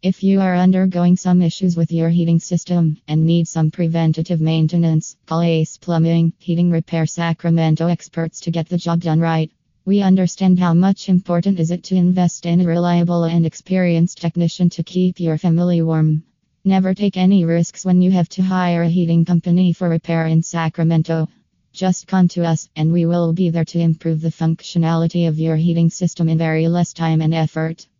If you are undergoing some issues with your heating system and need some preventative maintenance, call Ace Plumbing, Heating Repair Sacramento experts to get the job done right. We understand how much important is it to invest in a reliable and experienced technician to keep your family warm. Never take any risks when you have to hire a heating company for repair in Sacramento. Just come to us and we will be there to improve the functionality of your heating system in very less time and effort.